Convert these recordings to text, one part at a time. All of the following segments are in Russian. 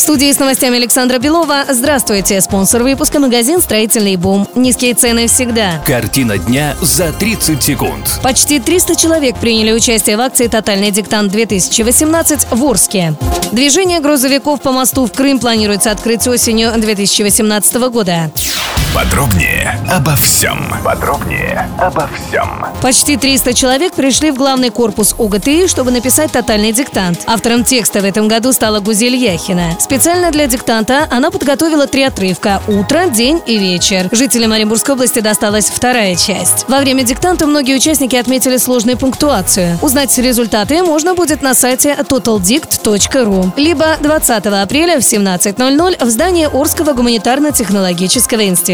В студии с новостями Александра Белова. Здравствуйте. Спонсор выпуска магазин «Строительный бум». Низкие цены всегда. Картина дня за 30 секунд. Почти 300 человек приняли участие в акции «Тотальный диктант-2018» в Орске. Движение грузовиков по мосту в Крым планируется открыть осенью 2018 года. Подробнее обо всем. Подробнее обо всем. Почти 300 человек пришли в главный корпус УГТИ, чтобы написать тотальный диктант. Автором текста в этом году стала Гузель Яхина. Специально для диктанта она подготовила три отрывка – «Утро», «День» и «Вечер». Жителям Оренбургской области досталась вторая часть. Во время диктанта многие участники отметили сложную пунктуацию. Узнать результаты можно будет на сайте totaldict.ru либо 20 апреля в 17.00 в здании Орского гуманитарно-технологического института.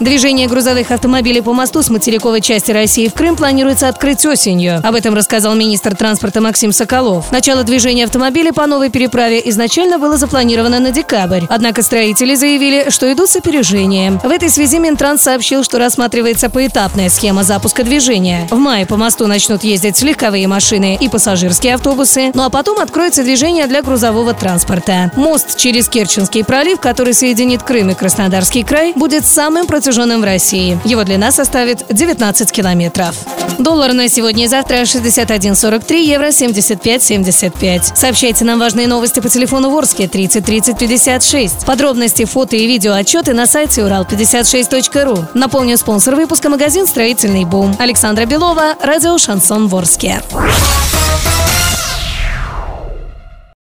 Движение грузовых автомобилей по мосту с материковой части России в Крым планируется открыть осенью. Об этом рассказал министр транспорта Максим Соколов. Начало движения автомобилей по новой переправе изначально было запланировано на декабрь. Однако строители заявили, что идут с опережением. В этой связи Минтранс сообщил, что рассматривается поэтапная схема запуска движения. В мае по мосту начнут ездить легковые машины и пассажирские автобусы, ну а потом откроется движение для грузового транспорта. Мост через Керченский пролив, который соединит Крым и Краснодарский край, будет самым протяженным в России. Его длина составит 19 километров. Доллар на сегодня и завтра 61.43, евро 75.75. Сообщайте нам важные новости по телефону Ворске 30 30 56. Подробности, фото и видео отчеты на сайте урал56.ру. Напомню, спонсор выпуска магазин «Строительный бум». Александра Белова, радио «Шансон Ворске».